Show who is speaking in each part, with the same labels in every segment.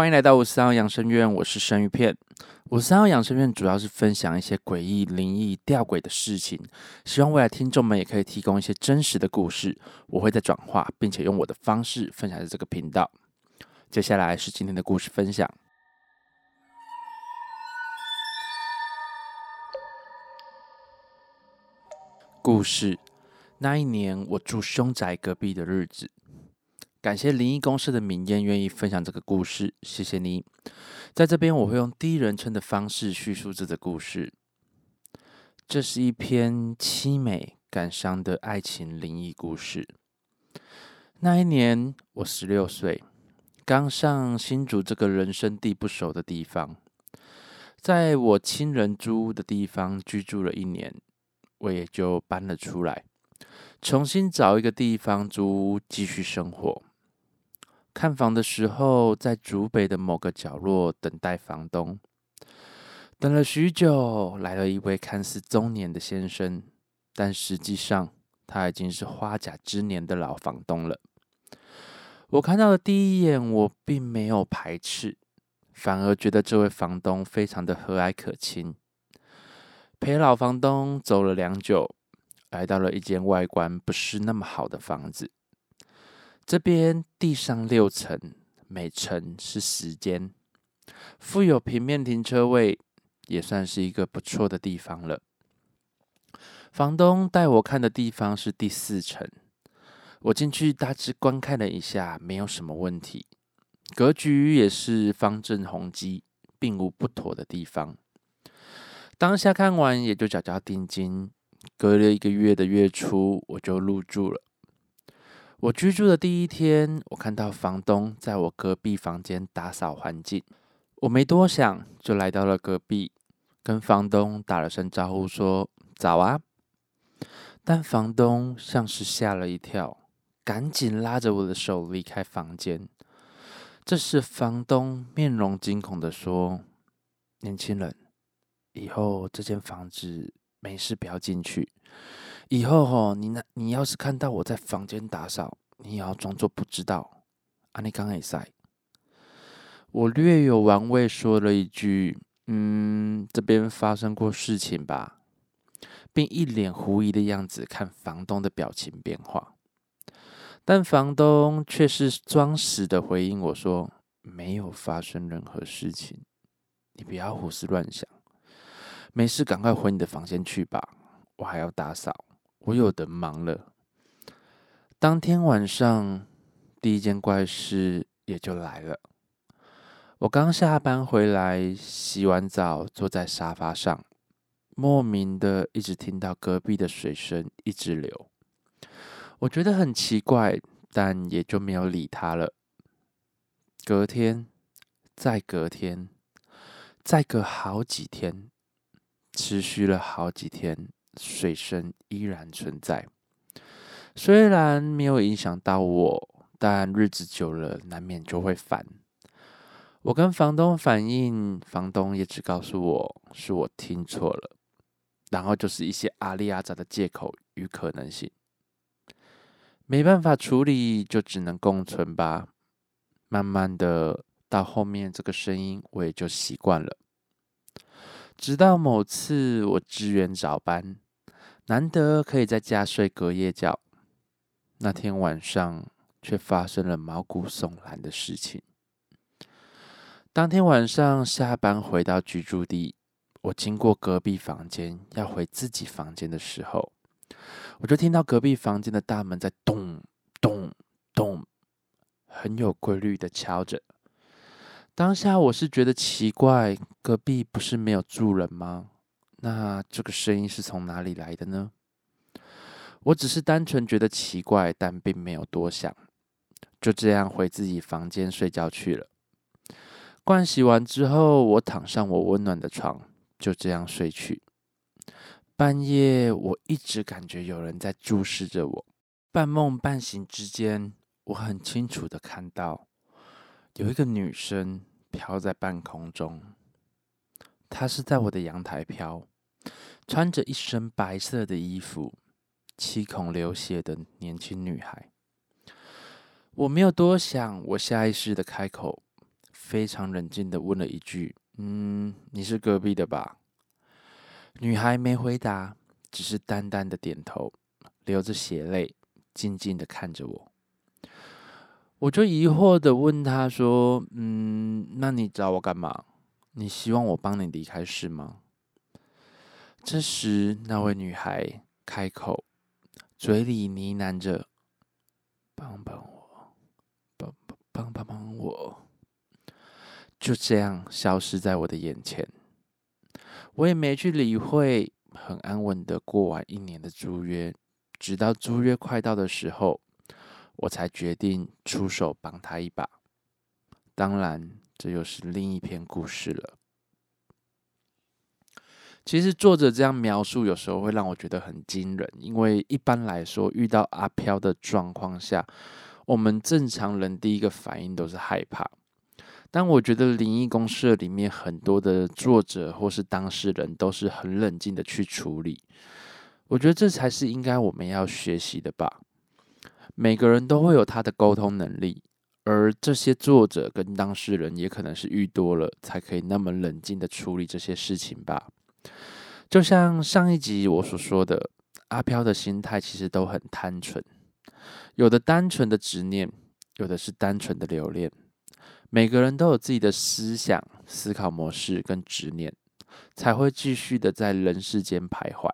Speaker 1: 欢迎来到五三号养生院，我是生鱼片。五三号养生院主要是分享一些诡异、灵异、吊诡的事情，希望未来听众们也可以提供一些真实的故事，我会在转化，并且用我的方式分享在这个频道。接下来是今天的故事分享。故事：那一年我住凶宅隔壁的日子。感谢灵异公司的明艳愿意分享这个故事，谢谢你。在这边，我会用第一人称的方式叙述这个故事。这是一篇凄美感伤的爱情灵异故事。那一年，我十六岁，刚上新竹这个人生地不熟的地方，在我亲人租屋的地方居住了一年，我也就搬了出来，重新找一个地方租屋继续生活。看房的时候，在竹北的某个角落等待房东，等了许久，来了一位看似中年的先生，但实际上他已经是花甲之年的老房东了。我看到的第一眼，我并没有排斥，反而觉得这位房东非常的和蔼可亲。陪老房东走了良久，来到了一间外观不是那么好的房子。这边地上六层，每层是十间，附有平面停车位，也算是一个不错的地方了。房东带我看的地方是第四层，我进去大致观看了一下，没有什么问题，格局也是方正宏基，并无不妥的地方。当下看完也就缴交定金，隔了一个月的月初，我就入住了。我居住的第一天，我看到房东在我隔壁房间打扫环境，我没多想，就来到了隔壁，跟房东打了声招呼，说早啊。但房东像是吓了一跳，赶紧拉着我的手离开房间。这时，房东面容惊恐的说：“年轻人，以后这间房子没事不要进去。”以后吼，你那，你要是看到我在房间打扫，你也要装作不知道。啊，你刚刚也在。我略有玩味说了一句：“嗯，这边发生过事情吧？”并一脸狐疑的样子看房东的表情变化。但房东却是装死的回应我说：“没有发生任何事情，你不要胡思乱想。没事，赶快回你的房间去吧，我还要打扫。”我有的忙了。当天晚上，第一件怪事也就来了。我刚下班回来，洗完澡，坐在沙发上，莫名的一直听到隔壁的水声一直流。我觉得很奇怪，但也就没有理他了。隔天，再隔天，再隔好几天，持续了好几天。水声依然存在，虽然没有影响到我，但日子久了难免就会烦。我跟房东反映，房东也只告诉我是我听错了，然后就是一些阿里阿杂的借口与可能性。没办法处理，就只能共存吧。慢慢的，到后面这个声音我也就习惯了。直到某次我支援早班，难得可以在家睡隔夜觉，那天晚上却发生了毛骨悚然的事情。当天晚上下班回到居住地，我经过隔壁房间要回自己房间的时候，我就听到隔壁房间的大门在咚咚咚，很有规律的敲着。当下我是觉得奇怪，隔壁不是没有住人吗？那这个声音是从哪里来的呢？我只是单纯觉得奇怪，但并没有多想，就这样回自己房间睡觉去了。盥洗完之后，我躺上我温暖的床，就这样睡去。半夜，我一直感觉有人在注视着我。半梦半醒之间，我很清楚的看到有一个女生。飘在半空中，她是在我的阳台飘，穿着一身白色的衣服，七孔流血的年轻女孩。我没有多想，我下意识的开口：“非常冷静的问了一句：“嗯，你是隔壁的吧？”女孩没回答，只是淡淡的点头，流着血泪，静静的看着我。我就疑惑的问她说：“嗯，那你找我干嘛？你希望我帮你离开是吗？”这时，那位女孩开口，嘴里呢喃着：“帮帮我，帮帮帮帮帮我。”就这样消失在我的眼前。我也没去理会，很安稳的过完一年的租约。直到租约快到的时候，我才决定出手帮他一把。当然，这又是另一篇故事了。其实作者这样描述，有时候会让我觉得很惊人，因为一般来说，遇到阿飘的状况下，我们正常人第一个反应都是害怕。但我觉得灵异公社里面很多的作者或是当事人都是很冷静的去处理，我觉得这才是应该我们要学习的吧。每个人都会有他的沟通能力，而这些作者跟当事人也可能是遇多了，才可以那么冷静的处理这些事情吧。就像上一集我所说的，阿飘的心态其实都很单纯，有的单纯的执念，有的是单纯的留恋。每个人都有自己的思想、思考模式跟执念，才会继续的在人世间徘徊。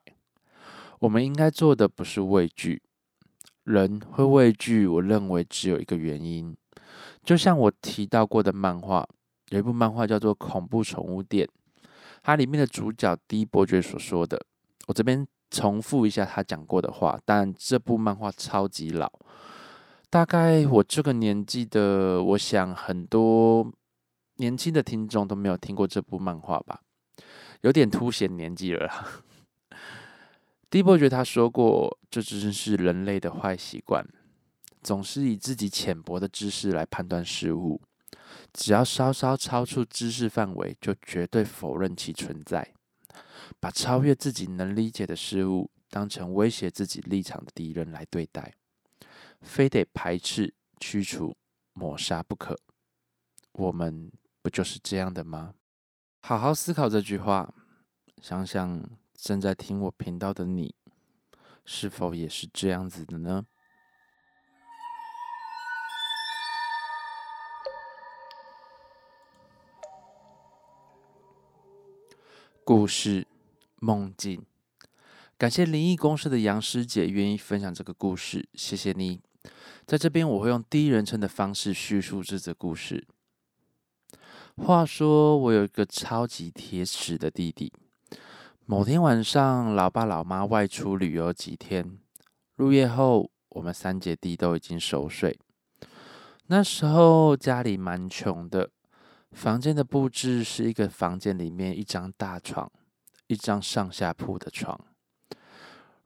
Speaker 1: 我们应该做的不是畏惧，人会畏惧，我认为只有一个原因，就像我提到过的漫画，有一部漫画叫做《恐怖宠物店》。它里面的主角第一伯爵所说的，我这边重复一下他讲过的话。但这部漫画超级老，大概我这个年纪的，我想很多年轻的听众都没有听过这部漫画吧，有点凸显年纪了。第一伯爵他说过，这真是人类的坏习惯，总是以自己浅薄的知识来判断事物。只要稍稍超出知识范围，就绝对否认其存在，把超越自己能理解的事物当成威胁自己立场的敌人来对待，非得排斥、驱除、抹杀不可。我们不就是这样的吗？好好思考这句话，想想正在听我频道的你，是否也是这样子的呢？故事梦境，感谢灵异公司的杨师姐愿意分享这个故事，谢谢你。在这边，我会用第一人称的方式叙述这则故事。话说，我有一个超级铁齿的弟弟。某天晚上，老爸老妈外出旅游几天，入夜后，我们三姐弟都已经熟睡。那时候家里蛮穷的。房间的布置是一个房间里面一张大床，一张上下铺的床。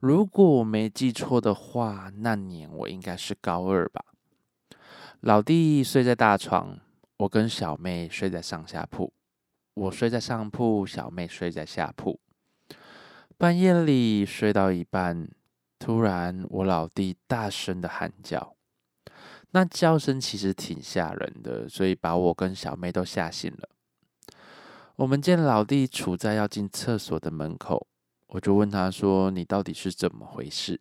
Speaker 1: 如果我没记错的话，那年我应该是高二吧。老弟睡在大床，我跟小妹睡在上下铺。我睡在上铺，小妹睡在下铺。半夜里睡到一半，突然我老弟大声的喊叫。那叫声其实挺吓人的，所以把我跟小妹都吓醒了。我们见老弟处在要进厕所的门口，我就问他说：“你到底是怎么回事？”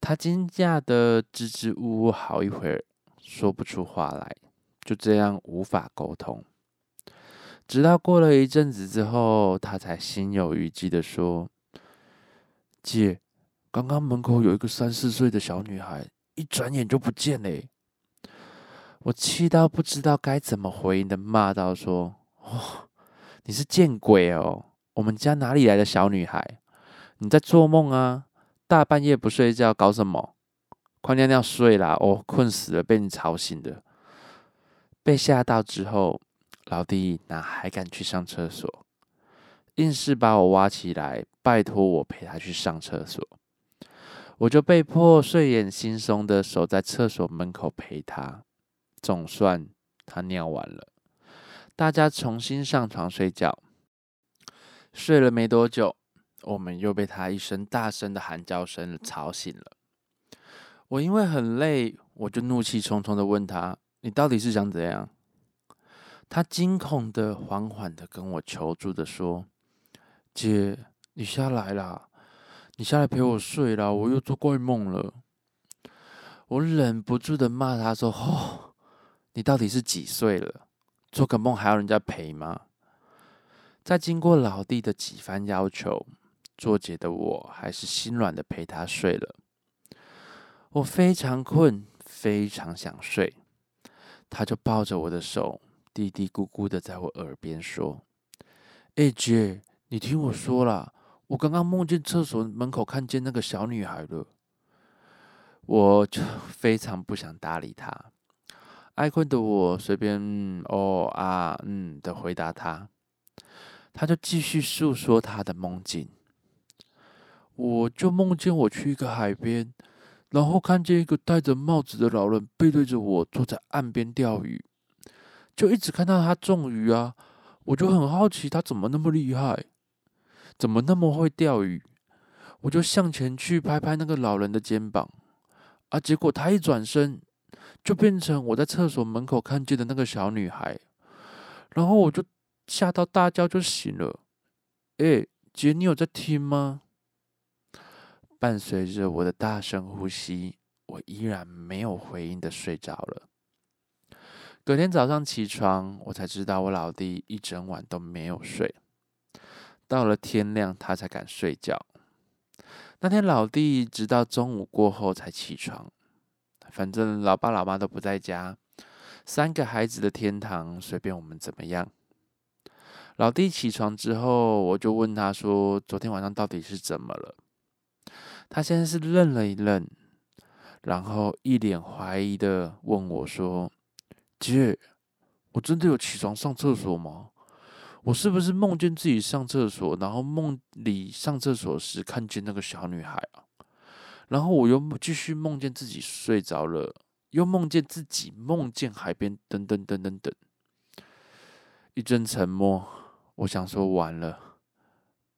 Speaker 1: 他惊讶的支支吾吾好一会儿，说不出话来，就这样无法沟通。直到过了一阵子之后，他才心有余悸的说：“姐，刚刚门口有一个三四岁的小女孩。”一转眼就不见了，我气到不知道该怎么回应的，骂道：“说哦，你是见鬼哦！我们家哪里来的小女孩？你在做梦啊？大半夜不睡觉搞什么？快尿尿睡啦！我困死了，被你吵醒的。被吓到之后，老弟哪还敢去上厕所？硬是把我挖起来，拜托我陪他去上厕所。”我就被迫睡眼惺忪的守在厕所门口陪他，总算他尿完了，大家重新上床睡觉。睡了没多久，我们又被他一声大声的喊叫声吵醒了。我因为很累，我就怒气冲冲的问他：“你到底是想怎样？”他惊恐的、缓缓的跟我求助的说：“姐，你下来啦，你下来陪我睡啦，我又做怪梦了。”我忍不住的骂他说：“哦，你到底是几岁了？做个梦还要人家陪吗？”在经过老弟的几番要求，作姐的我还是心软的陪他睡了。我非常困，非常想睡，他就抱着我的手。嘀嘀咕咕的在我耳边说：“哎姐，你听我说啦，我刚刚梦见厕所门口看见那个小女孩了。”我就 非常不想搭理他，爱困的我随便哦啊嗯的回答他，他就继续诉说他的梦境。我就梦见我去一个海边，然后看见一个戴着帽子的老人背对着我坐在岸边钓鱼。就一直看到他中鱼啊，我就很好奇他怎么那么厉害，怎么那么会钓鱼，我就向前去拍拍那个老人的肩膀，啊，结果他一转身，就变成我在厕所门口看见的那个小女孩，然后我就吓到大叫就醒了。哎，姐，你有在听吗？伴随着我的大声呼吸，我依然没有回应的睡着了。隔天早上起床，我才知道我老弟一整晚都没有睡，到了天亮他才敢睡觉。那天老弟直到中午过后才起床，反正老爸老妈都不在家，三个孩子的天堂随便我们怎么样。老弟起床之后，我就问他说：“昨天晚上到底是怎么了？”他先是愣了一愣，然后一脸怀疑的问我说。姐，我真的有起床上厕所吗？我是不是梦见自己上厕所，然后梦里上厕所时看见那个小女孩啊？然后我又继续梦见自己睡着了，又梦见自己梦见海边，等等等等等。一阵沉默，我想说完了，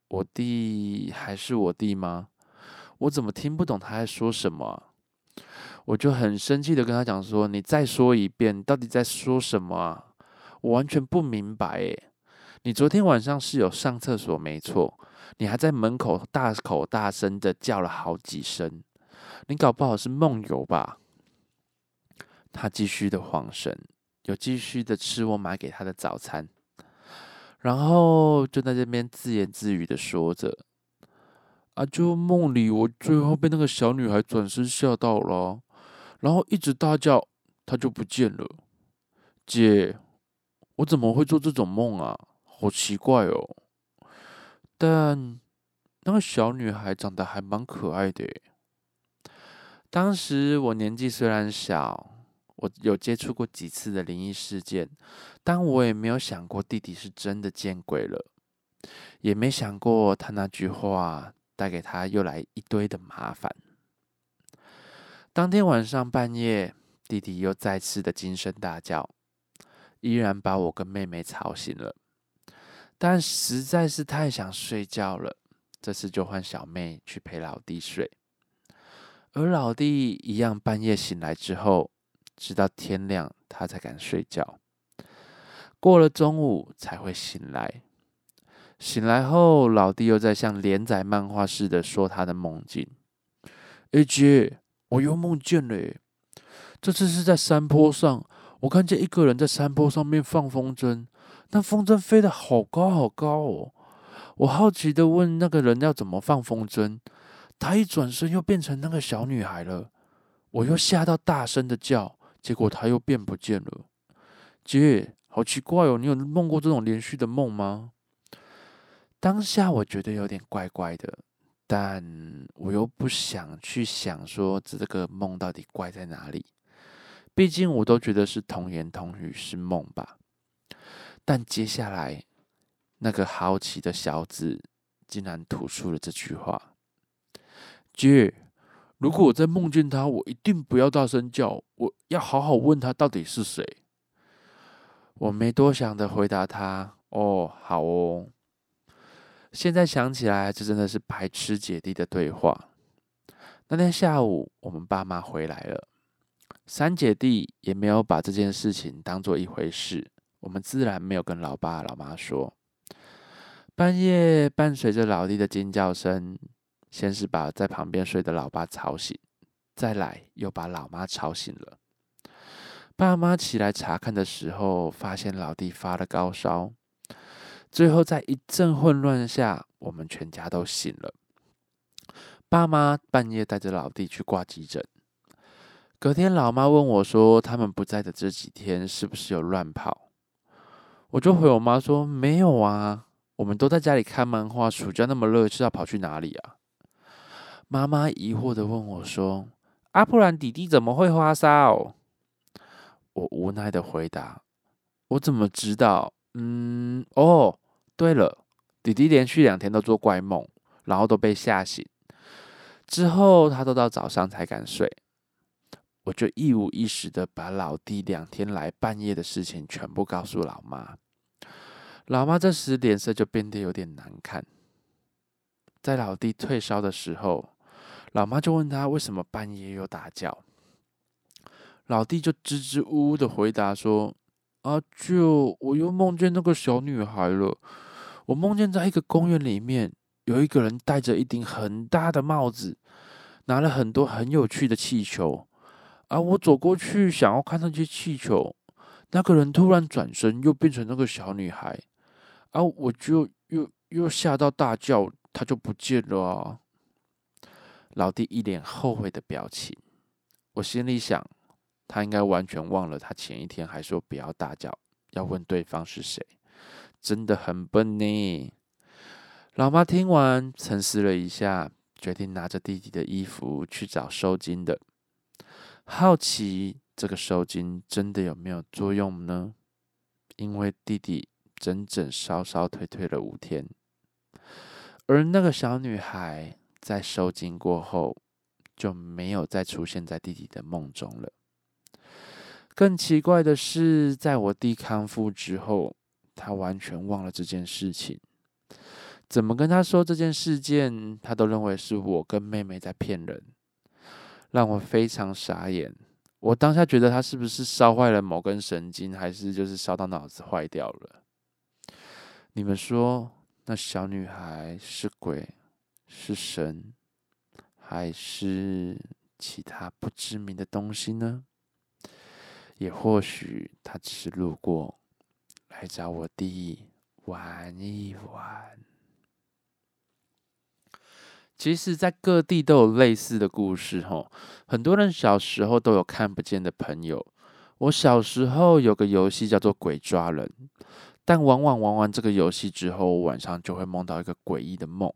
Speaker 1: 我弟还是我弟吗？我怎么听不懂他在说什么？我就很生气的跟他讲说：“你再说一遍，到底在说什么啊？我完全不明白诶，你昨天晚上是有上厕所没错，你还在门口大口大声的叫了好几声，你搞不好是梦游吧？”他继续的晃神，有继续的吃我买给他的早餐，然后就在这边自言自语的说着：“啊，就梦里我最后被那个小女孩转身吓到了。”然后一直大叫，她就不见了。姐，我怎么会做这种梦啊？好奇怪哦。但那个小女孩长得还蛮可爱的。当时我年纪虽然小，我有接触过几次的灵异事件，但我也没有想过弟弟是真的见鬼了，也没想过他那句话带给他又来一堆的麻烦。当天晚上半夜，弟弟又再次的惊声大叫，依然把我跟妹妹吵醒了。但实在是太想睡觉了，这次就换小妹去陪老弟睡。而老弟一样半夜醒来之后，直到天亮他才敢睡觉。过了中午才会醒来。醒来后，老弟又在像连载漫画似的说他的梦境。A 姐。我又梦见了，这次是在山坡上，我看见一个人在山坡上面放风筝，那风筝飞得好高好高哦。我好奇的问那个人要怎么放风筝，他一转身又变成那个小女孩了，我又吓到大声的叫，结果他又变不见了。姐，好奇怪哦，你有梦过这种连续的梦吗？当下我觉得有点怪怪的。但我又不想去想说这个梦到底怪在哪里，毕竟我都觉得是童言童语是梦吧。但接下来那个好奇的小子竟然吐出了这句话：“姐，如果我在梦见他，我一定不要大声叫，我要好好问他到底是谁。”我没多想的回答他：“哦，好哦。”现在想起来，这真的是白痴姐弟的对话。那天下午，我们爸妈回来了，三姐弟也没有把这件事情当做一回事，我们自然没有跟老爸老妈说。半夜伴随着老弟的尖叫声，先是把在旁边睡的老爸吵醒，再来又把老妈吵醒了。爸妈起来查看的时候，发现老弟发了高烧。最后在一阵混乱下，我们全家都醒了。爸妈半夜带着老弟去挂急诊。隔天，老妈问我说：“他们不在的这几天，是不是有乱跑？”我就回我妈说：“没有啊，我们都在家里看漫画。暑假那么热，是要跑去哪里啊？”妈妈疑惑的问我说：“阿不然弟弟怎么会发烧？”我无奈的回答：“我怎么知道？嗯，哦，对了，弟弟连续两天都做怪梦，然后都被吓醒，之后他都到早上才敢睡。我就一五一十的把老弟两天来半夜的事情全部告诉老妈。老妈这时脸色就变得有点难看。在老弟退烧的时候，老妈就问他为什么半夜又大叫。”老弟就支支吾吾的回答说：“啊，就我又梦见那个小女孩了。我梦见在一个公园里面，有一个人戴着一顶很大的帽子，拿了很多很有趣的气球。啊，我走过去想要看那些气球，那个人突然转身又变成那个小女孩。啊，我就又又吓到大叫，他就不见了！”老弟一脸后悔的表情，我心里想。他应该完全忘了，他前一天还说不要大叫，要问对方是谁，真的很笨呢。老妈听完沉思了一下，决定拿着弟弟的衣服去找收金的，好奇这个收金真的有没有作用呢？因为弟弟整整烧烧退退了五天，而那个小女孩在收金过后就没有再出现在弟弟的梦中了。更奇怪的是，在我弟康复之后，他完全忘了这件事情。怎么跟他说这件事件，他都认为是我跟妹妹在骗人，让我非常傻眼。我当下觉得他是不是烧坏了某根神经，还是就是烧到脑子坏掉了？你们说，那小女孩是鬼，是神，还是其他不知名的东西呢？也或许她只是路过，来找我弟玩一玩。其实，在各地都有类似的故事，吼，很多人小时候都有看不见的朋友。我小时候有个游戏叫做鬼抓人，但往往玩完这个游戏之后，晚上就会梦到一个诡异的梦。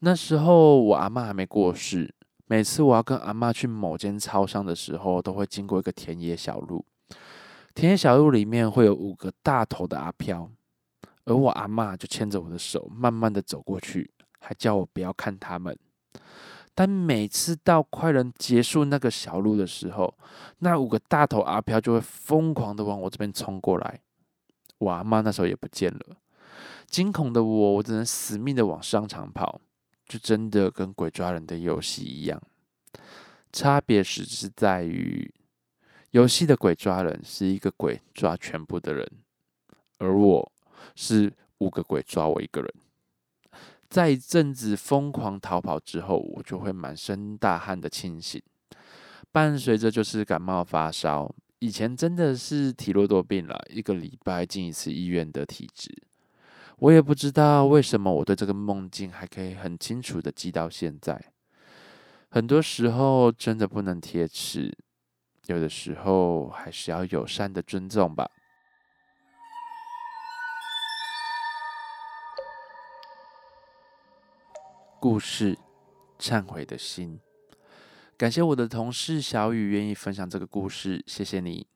Speaker 1: 那时候我阿妈还没过世。每次我要跟阿妈去某间超商的时候，都会经过一个田野小路。田野小路里面会有五个大头的阿飘，而我阿妈就牵着我的手，慢慢的走过去，还叫我不要看他们。但每次到快人结束那个小路的时候，那五个大头阿飘就会疯狂的往我这边冲过来。我阿妈那时候也不见了，惊恐的我，我只能死命的往商场跑。就真的跟鬼抓人的游戏一样，差别只是在于，游戏的鬼抓人是一个鬼抓全部的人，而我是五个鬼抓我一个人。在一阵子疯狂逃跑之后，我就会满身大汗的清醒，伴随着就是感冒发烧。以前真的是体弱多病了，一个礼拜进一次医院的体质。我也不知道为什么我对这个梦境还可以很清楚的记到现在。很多时候真的不能贴齿，有的时候还是要友善的尊重吧。故事，忏悔的心。感谢我的同事小雨愿意分享这个故事，谢谢你。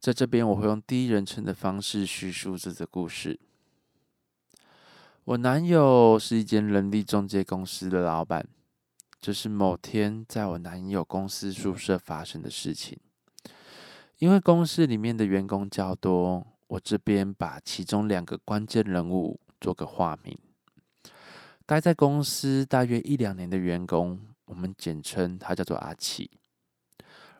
Speaker 1: 在这边我会用第一人称的方式叙述这个故事。我男友是一间人力中介公司的老板。这是某天在我男友公司宿舍发生的事情。因为公司里面的员工较多，我这边把其中两个关键人物做个化名。待在公司大约一两年的员工，我们简称他叫做阿奇。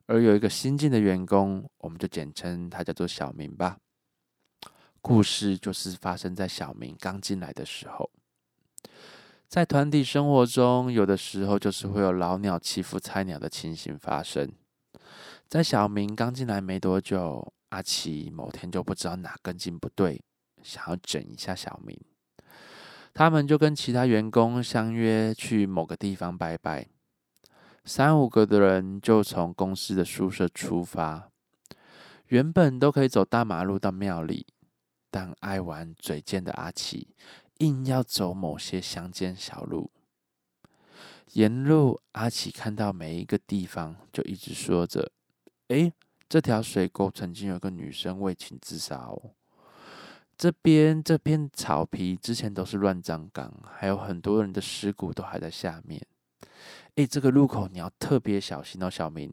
Speaker 1: 而有一个新进的员工，我们就简称他叫做小明吧。故事就是发生在小明刚进来的时候。在团体生活中，有的时候就是会有老鸟欺负菜鸟的情形发生。在小明刚进来没多久，阿奇某天就不知道哪根筋不对，想要整一下小明。他们就跟其他员工相约去某个地方拜拜，三五个的人就从公司的宿舍出发，原本都可以走大马路到庙里，但爱玩嘴贱的阿奇。硬要走某些乡间小路，沿路阿奇看到每一个地方，就一直说着：“哎，这条水沟曾经有个女生为情自杀哦。这边这片草皮之前都是乱葬岗，还有很多人的尸骨都还在下面。哎，这个路口你要特别小心哦，小明。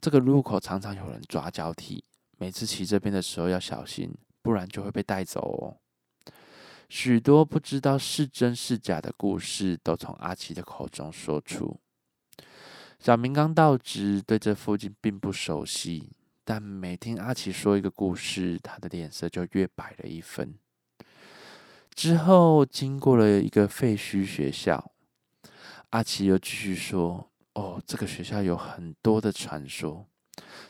Speaker 1: 这个路口常常有人抓交替，每次骑这边的时候要小心，不然就会被带走哦。”许多不知道是真是假的故事都从阿奇的口中说出。小明刚到职，对这附近并不熟悉，但每听阿奇说一个故事，他的脸色就越白了一分。之后经过了一个废墟学校，阿奇又继续说：“哦，这个学校有很多的传说。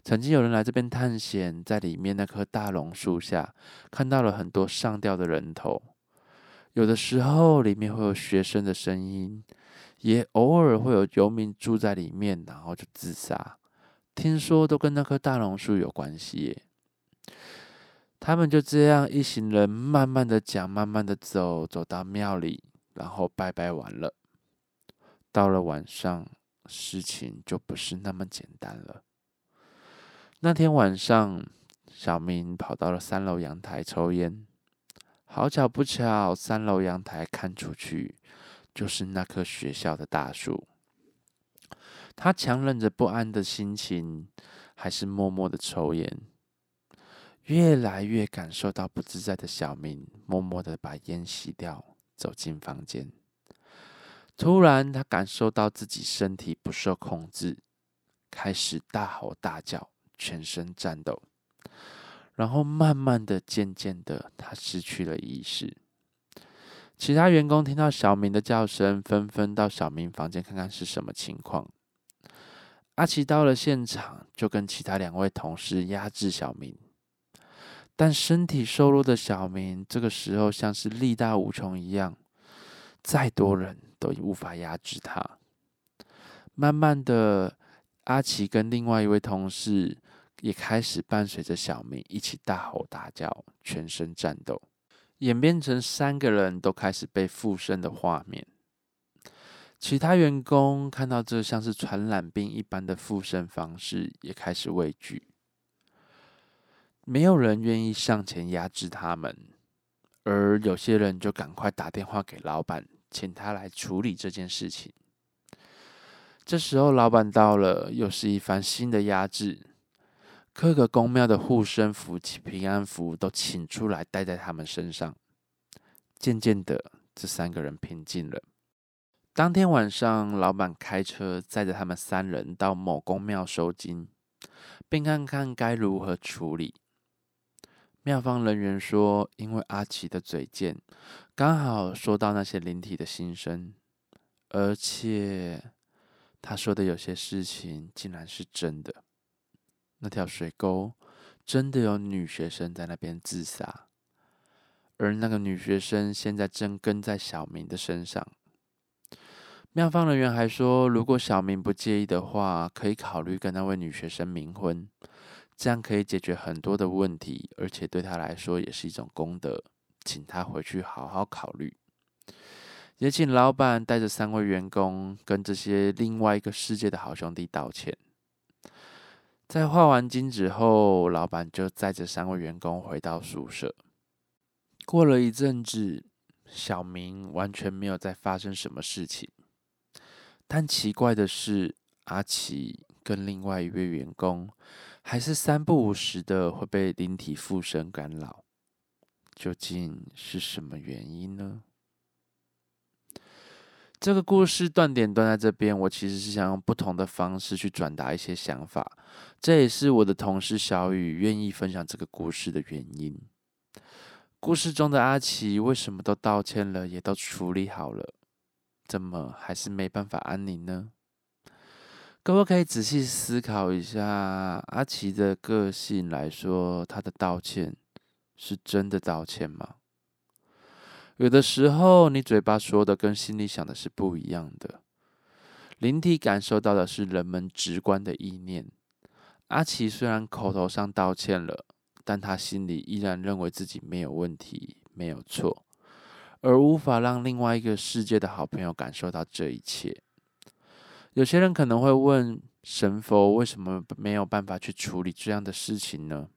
Speaker 1: 曾经有人来这边探险，在里面那棵大榕树下看到了很多上吊的人头。”有的时候里面会有学生的声音，也偶尔会有游民住在里面，然后就自杀。听说都跟那棵大榕树有关系。他们就这样一行人慢慢的讲，慢慢的走，走到庙里，然后拜拜完了。到了晚上，事情就不是那么简单了。那天晚上，小明跑到了三楼阳台抽烟。好巧不巧，三楼阳台看出去就是那棵学校的大树。他强忍着不安的心情，还是默默的抽烟。越来越感受到不自在的小明，默默的把烟熄掉，走进房间。突然，他感受到自己身体不受控制，开始大吼大叫，全身颤抖。然后慢慢的、渐渐的，他失去了意识。其他员工听到小明的叫声，纷纷到小明房间看看是什么情况。阿奇到了现场，就跟其他两位同事压制小明。但身体瘦弱的小明，这个时候像是力大无穷一样，再多人都无法压制他。慢慢的，阿奇跟另外一位同事。也开始伴随着小明一起大吼大叫，全身战斗，演变成三个人都开始被附身的画面。其他员工看到这像是传染病一般的附身方式，也开始畏惧。没有人愿意上前压制他们，而有些人就赶快打电话给老板，请他来处理这件事情。这时候，老板到了，又是一番新的压制。各个宫庙的护身符、平安符都请出来戴在他们身上。渐渐的，这三个人平静了。当天晚上，老板开车载着他们三人到某宫庙收金，并看看该如何处理。庙方人员说：“因为阿奇的嘴贱，刚好说到那些灵体的心声，而且他说的有些事情竟然是真的。”那条水沟真的有女学生在那边自杀，而那个女学生现在正跟在小明的身上。庙方人员还说，如果小明不介意的话，可以考虑跟那位女学生冥婚，这样可以解决很多的问题，而且对他来说也是一种功德，请他回去好好考虑。也请老板带着三位员工跟这些另外一个世界的好兄弟道歉。在画完金纸后，老板就载着三位员工回到宿舍。过了一阵子，小明完全没有再发生什么事情。但奇怪的是，阿奇跟另外一位员工还是三不五时的会被灵体附身干扰。究竟是什么原因呢？这个故事断点断在这边，我其实是想用不同的方式去转达一些想法，这也是我的同事小雨愿意分享这个故事的原因。故事中的阿奇为什么都道歉了，也都处理好了，怎么还是没办法安宁呢？各位可以仔细思考一下，阿奇的个性来说，他的道歉是真的道歉吗？有的时候，你嘴巴说的跟心里想的是不一样的。灵体感受到的是人们直观的意念。阿奇虽然口头上道歉了，但他心里依然认为自己没有问题、没有错，而无法让另外一个世界的好朋友感受到这一切。有些人可能会问：神佛为什么没有办法去处理这样的事情呢？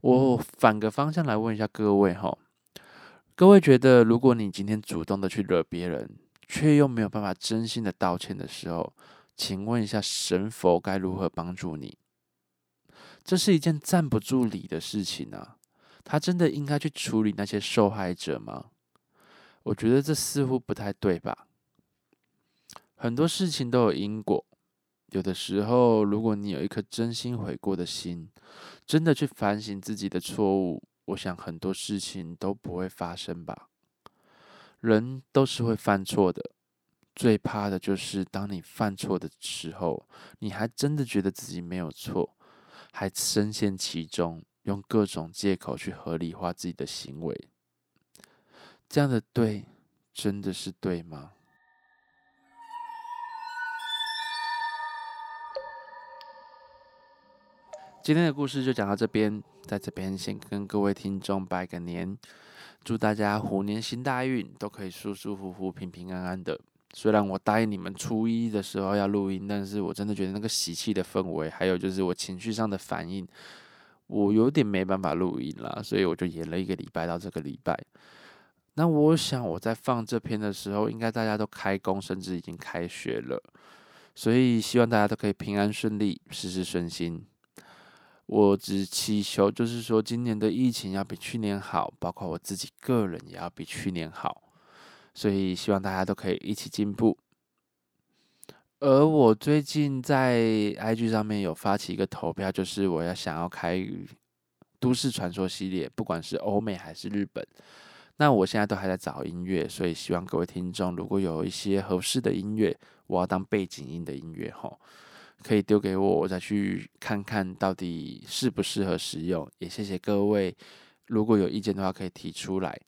Speaker 1: 我反个方向来问一下各位哈，各位觉得，如果你今天主动的去惹别人，却又没有办法真心的道歉的时候，请问一下神佛该如何帮助你？这是一件站不住理的事情啊！他真的应该去处理那些受害者吗？我觉得这似乎不太对吧？很多事情都有因果，有的时候，如果你有一颗真心悔过的心，真的去反省自己的错误，我想很多事情都不会发生吧。人都是会犯错的，最怕的就是当你犯错的时候，你还真的觉得自己没有错，还深陷其中，用各种借口去合理化自己的行为。这样的对，真的是对吗？今天的故事就讲到这边，在这边先跟各位听众拜个年。祝大家虎年行大运，都可以舒舒服服、平平安安的。虽然我答应你们初一的时候要录音，但是我真的觉得那个喜气的氛围，还有就是我情绪上的反应，我有点没办法录音了，所以我就延了一个礼拜到这个礼拜。那我想我在放这篇的时候，应该大家都开工，甚至已经开学了，所以希望大家都可以平安顺利，事事顺心。我只祈求，就是说，今年的疫情要比去年好，包括我自己个人也要比去年好，所以希望大家都可以一起进步。而我最近在 IG 上面有发起一个投票，就是我要想要开都市传说系列，不管是欧美还是日本。那我现在都还在找音乐，所以希望各位听众如果有一些合适的音乐，我要当背景音的音乐吼。可以丢给我，我再去看看到底适不适合使用。也谢谢各位，如果有意见的话可以提出来。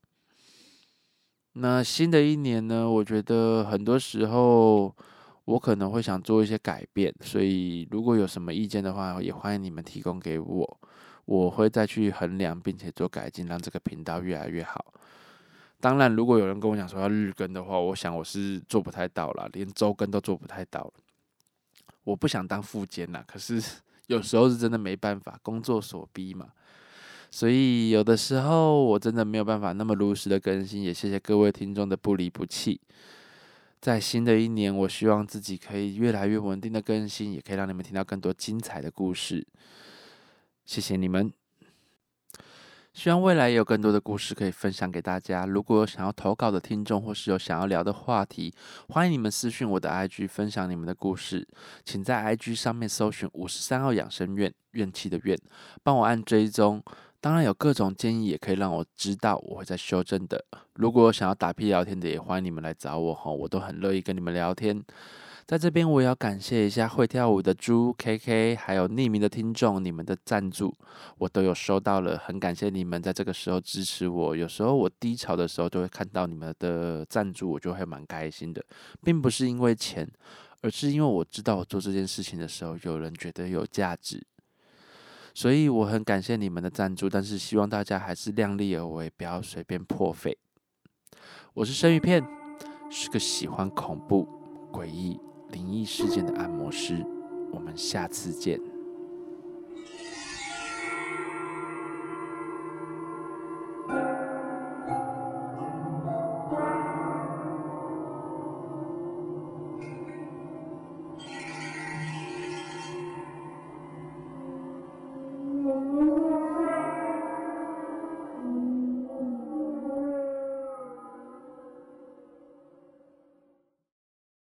Speaker 1: 那新的一年呢？我觉得很多时候我可能会想做一些改变，所以如果有什么意见的话，也欢迎你们提供给我，我会再去衡量并且做改进，让这个频道越来越好。当然，如果有人跟我讲说要日更的话，我想我是做不太到了，连周更都做不太到了。我不想当副监呐，可是 有时候是真的没办法，工作所逼嘛。所以有的时候我真的没有办法那么如实的更新。也谢谢各位听众的不离不弃。在新的一年，我希望自己可以越来越稳定的更新，也可以让你们听到更多精彩的故事。谢谢你们。希望未来也有更多的故事可以分享给大家。如果有想要投稿的听众，或是有想要聊的话题，欢迎你们私讯我的 IG 分享你们的故事。请在 IG 上面搜寻五十三号养生院怨气的院，帮我按追踪。当然有各种建议，也可以让我知道，我会在修正的。如果想要打屁聊天的，也欢迎你们来找我哈，我都很乐意跟你们聊天。在这边，我也要感谢一下会跳舞的猪 K K，还有匿名的听众，你们的赞助我都有收到了，很感谢你们在这个时候支持我。有时候我低潮的时候，就会看到你们的赞助，我就会蛮开心的，并不是因为钱，而是因为我知道我做这件事情的时候，有人觉得有价值，所以我很感谢你们的赞助。但是希望大家还是量力而为，不要随便破费。我是生鱼片，是个喜欢恐怖、诡异。灵异事件的按摩师，我们下次见。